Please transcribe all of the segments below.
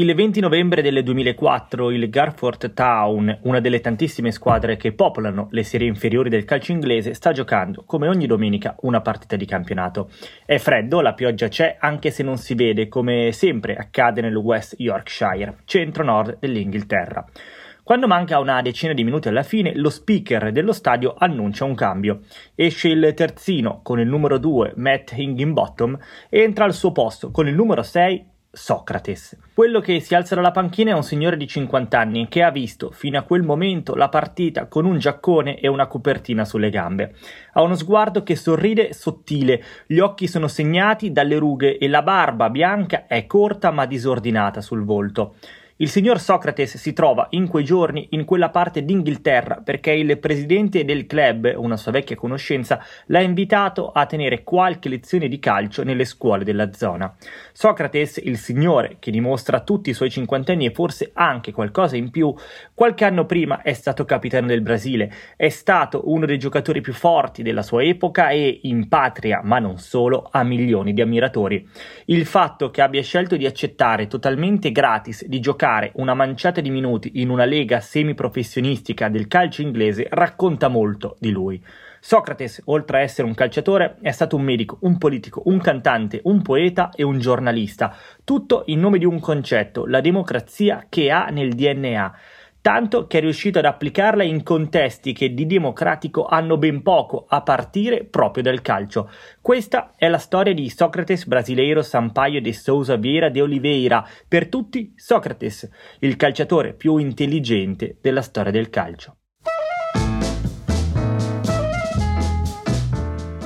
Il 20 novembre del 2004 il Garforth Town, una delle tantissime squadre che popolano le serie inferiori del calcio inglese, sta giocando come ogni domenica una partita di campionato. È freddo, la pioggia c'è anche se non si vede, come sempre accade nel West Yorkshire, centro-nord dell'Inghilterra. Quando manca una decina di minuti alla fine, lo speaker dello stadio annuncia un cambio. Esce il terzino con il numero 2, Matt Higginbottom, e entra al suo posto con il numero 6, Socrates. Quello che si alza dalla panchina è un signore di 50 anni che ha visto fino a quel momento la partita con un giaccone e una copertina sulle gambe. Ha uno sguardo che sorride sottile, gli occhi sono segnati dalle rughe e la barba bianca è corta ma disordinata sul volto. Il signor Socrates si trova in quei giorni in quella parte d'Inghilterra perché il presidente del club, una sua vecchia conoscenza, l'ha invitato a tenere qualche lezione di calcio nelle scuole della zona. Socrates, il signore che dimostra tutti i suoi 50 anni e forse anche qualcosa in più, qualche anno prima è stato capitano del Brasile, è stato uno dei giocatori più forti della sua epoca e in patria, ma non solo, ha milioni di ammiratori. Il fatto che abbia scelto di accettare totalmente gratis di giocare giocare una manciata di minuti in una lega semiprofessionistica del calcio inglese racconta molto di lui. Socrates, oltre a essere un calciatore, è stato un medico, un politico, un cantante, un poeta e un giornalista, tutto in nome di un concetto, la democrazia che ha nel DNA tanto che è riuscito ad applicarla in contesti che di democratico hanno ben poco, a partire proprio dal calcio. Questa è la storia di Sócrates Brasileiro Sampaio de Souza Vieira de Oliveira, per tutti Socrates, il calciatore più intelligente della storia del calcio.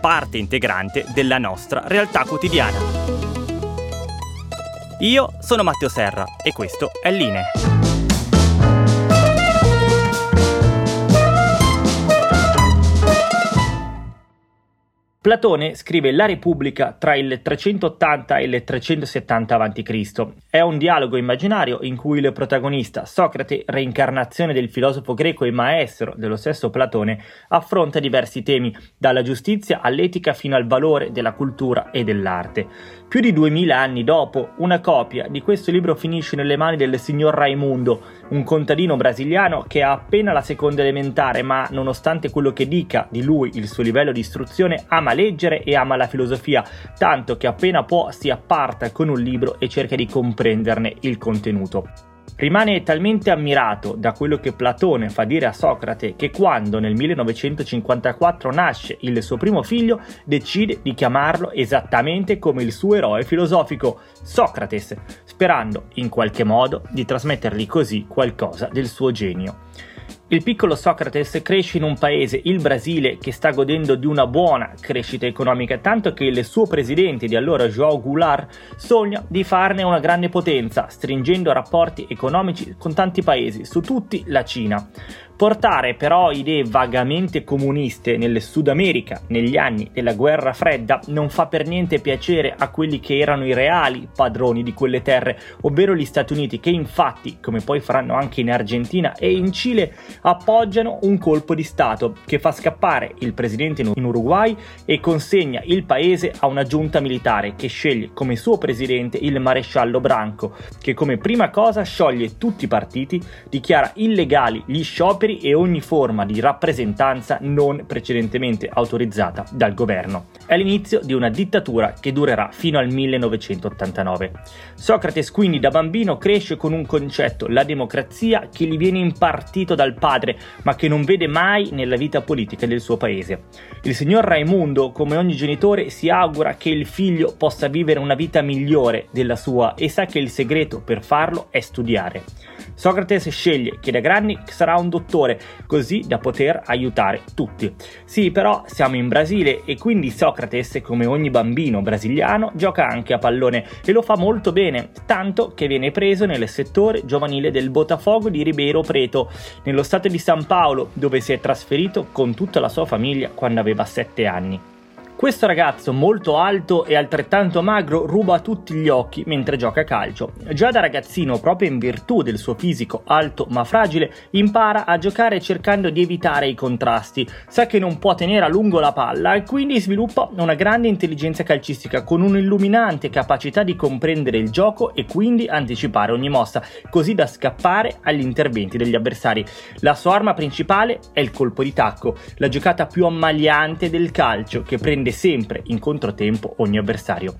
parte integrante della nostra realtà quotidiana. Io sono Matteo Serra e questo è Line. Platone scrive La Repubblica tra il 380 e il 370 a.C. È un dialogo immaginario in cui il protagonista, Socrate, reincarnazione del filosofo greco e maestro dello stesso Platone, affronta diversi temi, dalla giustizia all'etica fino al valore della cultura e dell'arte. Più di duemila anni dopo, una copia di questo libro finisce nelle mani del signor Raimundo, un contadino brasiliano che ha appena la seconda elementare, ma nonostante quello che dica di lui il suo livello di istruzione, ama leggere e ama la filosofia, tanto che appena può si apparta con un libro e cerca di comprenderne il contenuto. Rimane talmente ammirato da quello che Platone fa dire a Socrate che quando nel 1954 nasce il suo primo figlio decide di chiamarlo esattamente come il suo eroe filosofico, Socrates, sperando in qualche modo di trasmettergli così qualcosa del suo genio. Il piccolo Socrates cresce in un paese, il Brasile, che sta godendo di una buona crescita economica, tanto che il suo presidente di allora, João Goulart, sogna di farne una grande potenza, stringendo rapporti economici con tanti paesi, su tutti la Cina. Portare però idee vagamente comuniste nel Sud America negli anni della guerra fredda non fa per niente piacere a quelli che erano i reali padroni di quelle terre, ovvero gli Stati Uniti, che infatti, come poi faranno anche in Argentina e in Cile, appoggiano un colpo di Stato che fa scappare il presidente in Uruguay e consegna il paese a una giunta militare che sceglie come suo presidente il maresciallo Branco, che come prima cosa scioglie tutti i partiti, dichiara illegali gli scioperi e ogni forma di rappresentanza non precedentemente autorizzata dal governo. È l'inizio di una dittatura che durerà fino al 1989. Socrate quindi da bambino cresce con un concetto, la democrazia, che gli viene impartito dal padre, ma che non vede mai nella vita politica del suo paese. Il signor Raimundo, come ogni genitore, si augura che il figlio possa vivere una vita migliore della sua e sa che il segreto per farlo è studiare. Socrate sceglie che da grandi sarà un dottore, così da poter aiutare tutti. Sì, però siamo in Brasile e quindi Socrate, come ogni bambino brasiliano, gioca anche a pallone e lo fa molto bene, tanto che viene preso nel settore giovanile del Botafogo di Ribeiro Preto, nello stato di San Paolo, dove si è trasferito con tutta la sua famiglia quando aveva 7 anni. Questo ragazzo molto alto e altrettanto magro ruba tutti gli occhi mentre gioca a calcio. Già da ragazzino, proprio in virtù del suo fisico alto ma fragile, impara a giocare cercando di evitare i contrasti. Sa che non può tenere a lungo la palla e quindi sviluppa una grande intelligenza calcistica con un'illuminante capacità di comprendere il gioco e quindi anticipare ogni mossa, così da scappare agli interventi degli avversari. La sua arma principale è il colpo di tacco, la giocata più ammagliante del calcio che prende sempre in controtempo ogni avversario.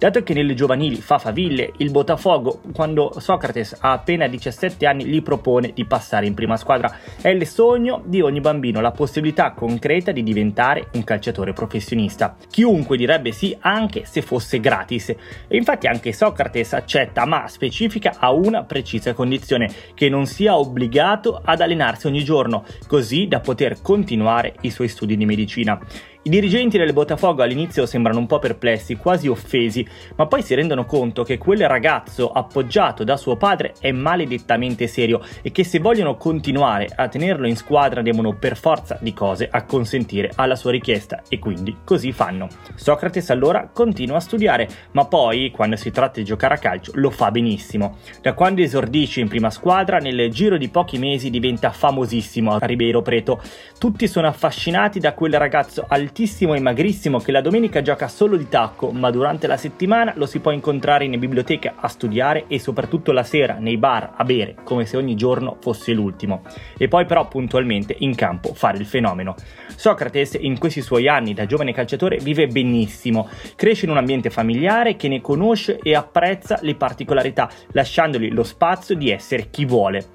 Dato che nelle giovanili fa faville, il Botafogo, quando Socrates ha appena 17 anni, gli propone di passare in prima squadra. È il sogno di ogni bambino, la possibilità concreta di diventare un calciatore professionista. Chiunque direbbe sì anche se fosse gratis. E infatti anche Socrates accetta, ma specifica a una precisa condizione, che non sia obbligato ad allenarsi ogni giorno, così da poter continuare i suoi studi di medicina. I dirigenti del Botafogo all'inizio sembrano un po' perplessi, quasi offesi, ma poi si rendono conto che quel ragazzo appoggiato da suo padre è maledettamente serio e che se vogliono continuare a tenerlo in squadra devono per forza di cose acconsentire alla sua richiesta e quindi così fanno. Socrates allora continua a studiare, ma poi quando si tratta di giocare a calcio lo fa benissimo. Da quando esordisce in prima squadra, nel giro di pochi mesi diventa famosissimo a Ribeiro Preto. Tutti sono affascinati da quel ragazzo al altissimo e magrissimo che la domenica gioca solo di tacco, ma durante la settimana lo si può incontrare in biblioteca a studiare e soprattutto la sera nei bar a bere, come se ogni giorno fosse l'ultimo. E poi però puntualmente in campo fare il fenomeno. Socrates in questi suoi anni da giovane calciatore vive benissimo, cresce in un ambiente familiare che ne conosce e apprezza le particolarità, lasciandogli lo spazio di essere chi vuole.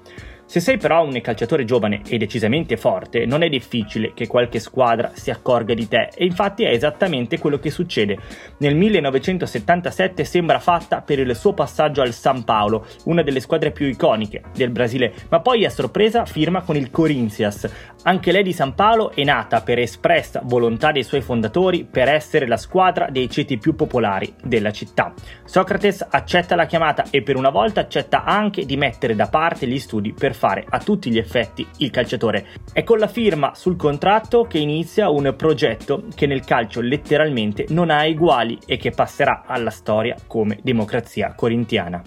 Se sei però un calciatore giovane e decisamente forte, non è difficile che qualche squadra si accorga di te e infatti è esattamente quello che succede. Nel 1977 sembra fatta per il suo passaggio al San Paolo, una delle squadre più iconiche del Brasile, ma poi a sorpresa firma con il Corinthians. Anche lei di San Paolo è nata per espressa volontà dei suoi fondatori per essere la squadra dei ceti più popolari della città. Socrates accetta la chiamata e per una volta accetta anche di mettere da parte gli studi per fare a tutti gli effetti il calciatore. È con la firma sul contratto che inizia un progetto che nel calcio letteralmente non ha uguali e che passerà alla storia come democrazia corintiana.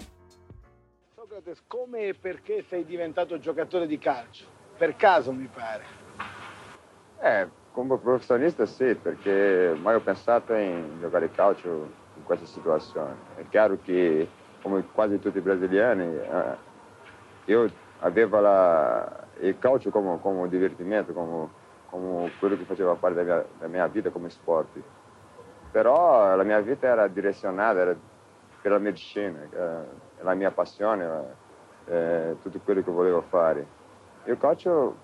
Socrates, come e perché sei diventato giocatore di calcio? Per caso mi pare. Eh, come professionista sì, perché mai ho pensato in giocare calcio in questa situazione. È chiaro che, come quasi tutti i brasiliani, eh, io aveva la, il calcio come, come divertimento, come, come, quello che faceva parte della mia, della mia, vita come sport. Però la mia vita era direzionata era per la medicina, la mia passione, eh, tutto quello che volevo fare. Il calcio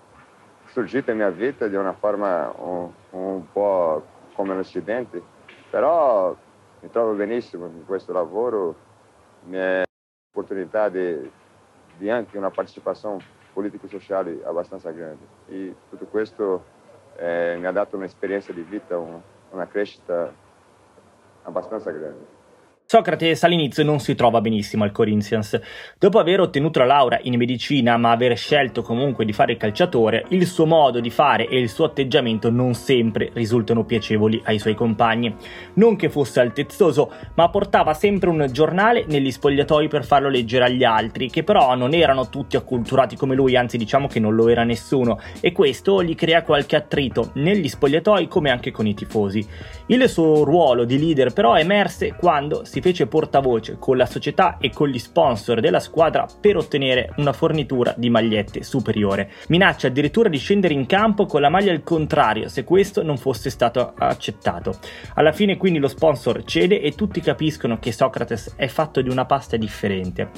è sorgito nella mia vita di una forma un, un po' come un accidente, però mi trovo benissimo in questo lavoro, mi è l'opportunità di di anche una partecipazione politico-sociale grande. E tutto questo eh, mi ha dato un'esperienza di vita, un, crescita abbastanza grande. Socrates all'inizio non si trova benissimo al Corinthians. Dopo aver ottenuto la laurea in medicina, ma aver scelto comunque di fare il calciatore, il suo modo di fare e il suo atteggiamento non sempre risultano piacevoli ai suoi compagni. Non che fosse altezzoso, ma portava sempre un giornale negli spogliatoi per farlo leggere agli altri, che però non erano tutti acculturati come lui, anzi diciamo che non lo era nessuno, e questo gli crea qualche attrito negli spogliatoi come anche con i tifosi. Il suo ruolo di leader però emerse quando si si fece portavoce con la società e con gli sponsor della squadra per ottenere una fornitura di magliette superiore. Minaccia addirittura di scendere in campo con la maglia al contrario se questo non fosse stato accettato. Alla fine quindi lo sponsor cede e tutti capiscono che Socrates è fatto di una pasta differente.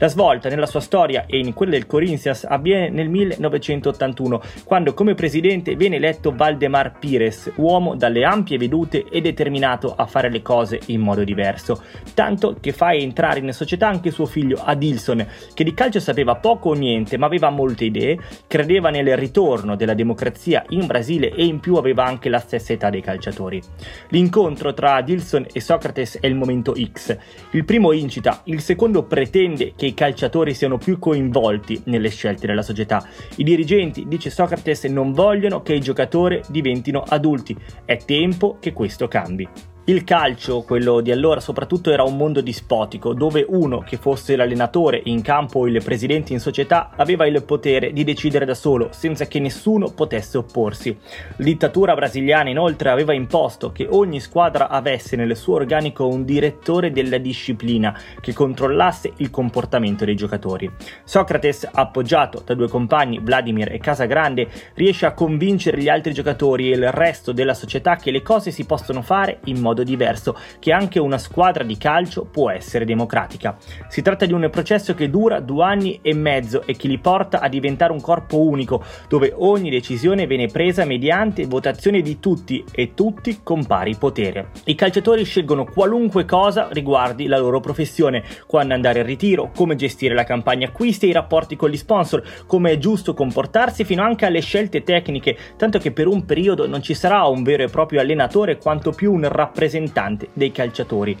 La svolta nella sua storia e in quella del Corinthians avviene nel 1981, quando come presidente viene eletto Valdemar Pires, uomo dalle ampie vedute e determinato a fare le cose in modo diverso tanto che fa entrare in società anche suo figlio Adilson, che di calcio sapeva poco o niente, ma aveva molte idee, credeva nel ritorno della democrazia in Brasile e in più aveva anche la stessa età dei calciatori. L'incontro tra Adilson e Socrates è il momento X. Il primo incita, il secondo pretende che i calciatori siano più coinvolti nelle scelte della società. I dirigenti, dice Socrates, non vogliono che i giocatori diventino adulti. È tempo che questo cambi. Il calcio, quello di allora, soprattutto era un mondo dispotico, dove uno, che fosse l'allenatore in campo o il presidente in società, aveva il potere di decidere da solo, senza che nessuno potesse opporsi. La dittatura brasiliana inoltre aveva imposto che ogni squadra avesse nel suo organico un direttore della disciplina che controllasse il comportamento dei giocatori. Socrates, appoggiato da due compagni, Vladimir e Casagrande, riesce a convincere gli altri giocatori e il resto della società che le cose si possono fare in modo modo diverso, che anche una squadra di calcio può essere democratica. Si tratta di un processo che dura due anni e mezzo e che li porta a diventare un corpo unico, dove ogni decisione viene presa mediante votazione di tutti e tutti con pari potere. I calciatori scelgono qualunque cosa riguardi la loro professione, quando andare in ritiro, come gestire la campagna acquisti e i rapporti con gli sponsor, come è giusto comportarsi fino anche alle scelte tecniche, tanto che per un periodo non ci sarà un vero e proprio allenatore quanto più un rappresentante rappresentante dei calciatori.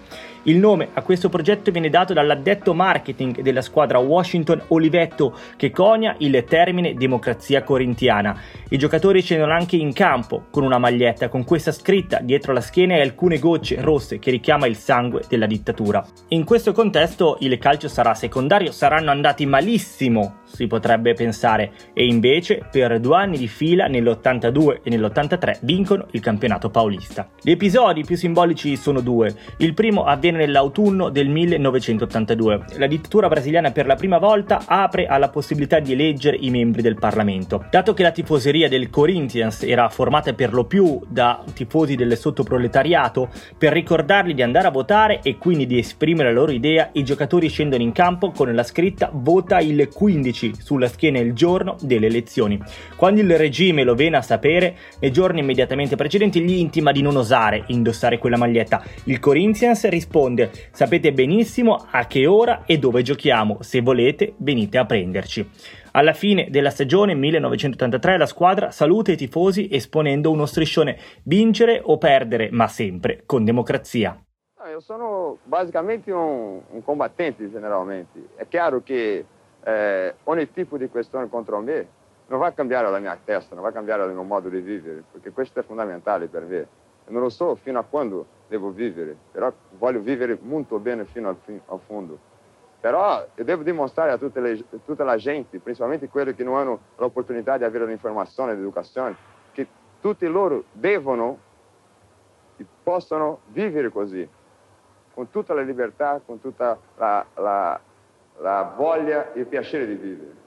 Il nome a questo progetto viene dato dall'addetto marketing della squadra Washington Olivetto che conia il termine democrazia corintiana. I giocatori scendono anche in campo con una maglietta con questa scritta dietro la schiena e alcune gocce rosse che richiama il sangue della dittatura. In questo contesto il calcio sarà secondario, saranno andati malissimo, si potrebbe pensare, e invece per due anni di fila nell'82 e nell'83 vincono il campionato paulista. Gli episodi più simbolici sono due. Il primo avviene nell'autunno del 1982. La dittatura brasiliana per la prima volta apre alla possibilità di eleggere i membri del Parlamento. Dato che la tifoseria del Corinthians era formata per lo più da tifosi del sottoproletariato, per ricordarli di andare a votare e quindi di esprimere la loro idea, i giocatori scendono in campo con la scritta vota il 15 sulla schiena il giorno delle elezioni. Quando il regime lo viene a sapere, nei giorni immediatamente precedenti gli intima di non osare indossare quella maglietta. Il Corinthians risponde risponde sapete benissimo a che ora e dove giochiamo, se volete venite a prenderci. Alla fine della stagione 1983 la squadra saluta i tifosi esponendo uno striscione vincere o perdere, ma sempre con democrazia. Io sono basicamente un, un combattente generalmente. È chiaro che eh, ogni tipo di questione contro me non va a cambiare la mia testa, non va a cambiare il mio modo di vivere, perché questo è fondamentale per me. Não so fino a quando devo vivere, però voglio vivere molto bene fino al, fin, al fondo. Però eu devo dimostrare a tutta la gente, principalmente quelli che non hanno l'opportunità di avere l'informazione e l'educazione, che tutti loro devono e possono vivere così, con tutta la libertà, con tutta la, la, la voglia e il piacere di vivere.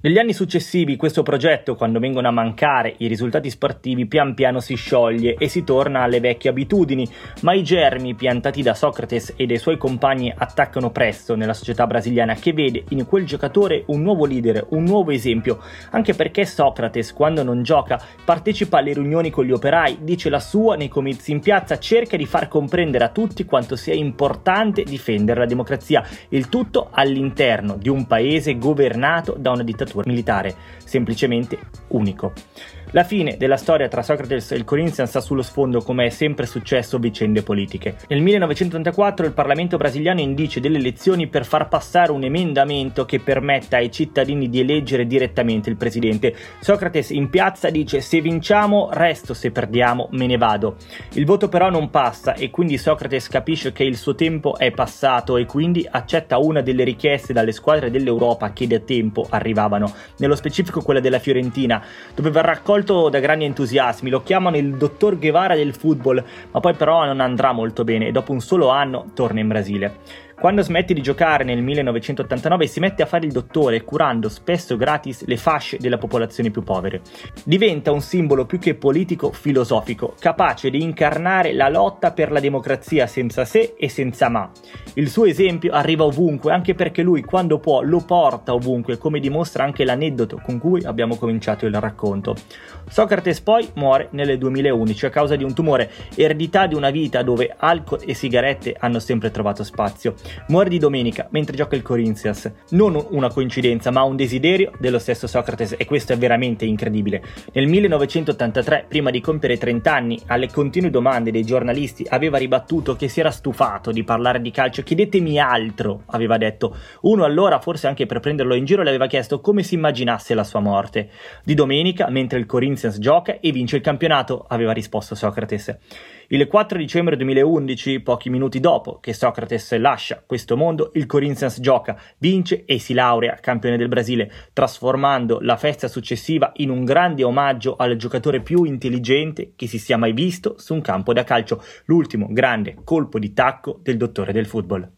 Negli anni successivi questo progetto, quando vengono a mancare i risultati sportivi, pian piano si scioglie e si torna alle vecchie abitudini, ma i germi piantati da Socrates e dai suoi compagni attaccano presto nella società brasiliana che vede in quel giocatore un nuovo leader, un nuovo esempio, anche perché Socrates quando non gioca partecipa alle riunioni con gli operai, dice la sua nei comizi in piazza, cerca di far comprendere a tutti quanto sia importante difendere la democrazia, il tutto all'interno di un paese governato da una dittatura militare semplicemente unico. La fine della storia tra Socrates e il Corinthians sta sullo sfondo come è sempre successo vicende politiche. Nel 1984 il Parlamento brasiliano indice delle elezioni per far passare un emendamento che permetta ai cittadini di eleggere direttamente il presidente. Socrates in piazza dice se vinciamo resto, se perdiamo me ne vado. Il voto però non passa e quindi Socrates capisce che il suo tempo è passato e quindi accetta una delle richieste dalle squadre dell'Europa che da tempo arrivavano, nello specifico quella della Fiorentina, dove verrà accolto accolto da grandi entusiasmi, lo chiamano il dottor Guevara del football, ma poi però non andrà molto bene e dopo un solo anno torna in Brasile. Quando smette di giocare nel 1989 si mette a fare il dottore curando spesso gratis le fasce della popolazione più povere. Diventa un simbolo più che politico-filosofico, capace di incarnare la lotta per la democrazia senza se e senza ma. Il suo esempio arriva ovunque, anche perché lui quando può lo porta ovunque, come dimostra anche l'aneddoto con cui abbiamo cominciato il racconto. Socrates poi muore nel 2011 a causa di un tumore, eredità di una vita dove alcol e sigarette hanno sempre trovato spazio. Muore di domenica mentre gioca il Corinthians. Non una coincidenza, ma un desiderio dello stesso Socrates e questo è veramente incredibile. Nel 1983, prima di compiere 30 anni, alle continue domande dei giornalisti aveva ribattuto che si era stufato di parlare di calcio, chiedetemi altro, aveva detto. Uno allora, forse anche per prenderlo in giro, le aveva chiesto come si immaginasse la sua morte. Di domenica, mentre il Corinthians gioca e vince il campionato, aveva risposto Socrates. Il 4 dicembre 2011, pochi minuti dopo che Socrates lascia questo mondo, il Corinthians gioca, vince e si laurea campione del Brasile, trasformando la festa successiva in un grande omaggio al giocatore più intelligente che si sia mai visto su un campo da calcio, l'ultimo grande colpo di tacco del dottore del football.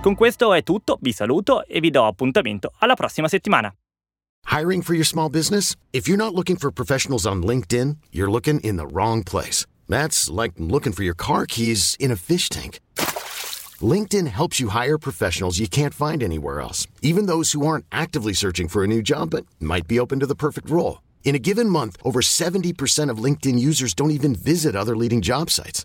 Con questo è tutto, vi saluto e vi do appuntamento alla prossima settimana. Hiring for your small business? If you're not looking for professionals on LinkedIn, you're looking in the wrong place. That's like looking for your car keys in a fish tank. LinkedIn helps you hire professionals you can't find anywhere else, even those who aren't actively searching for a new job but might be open to the perfect role. In a given month, over 70% of LinkedIn users don't even visit other leading job sites.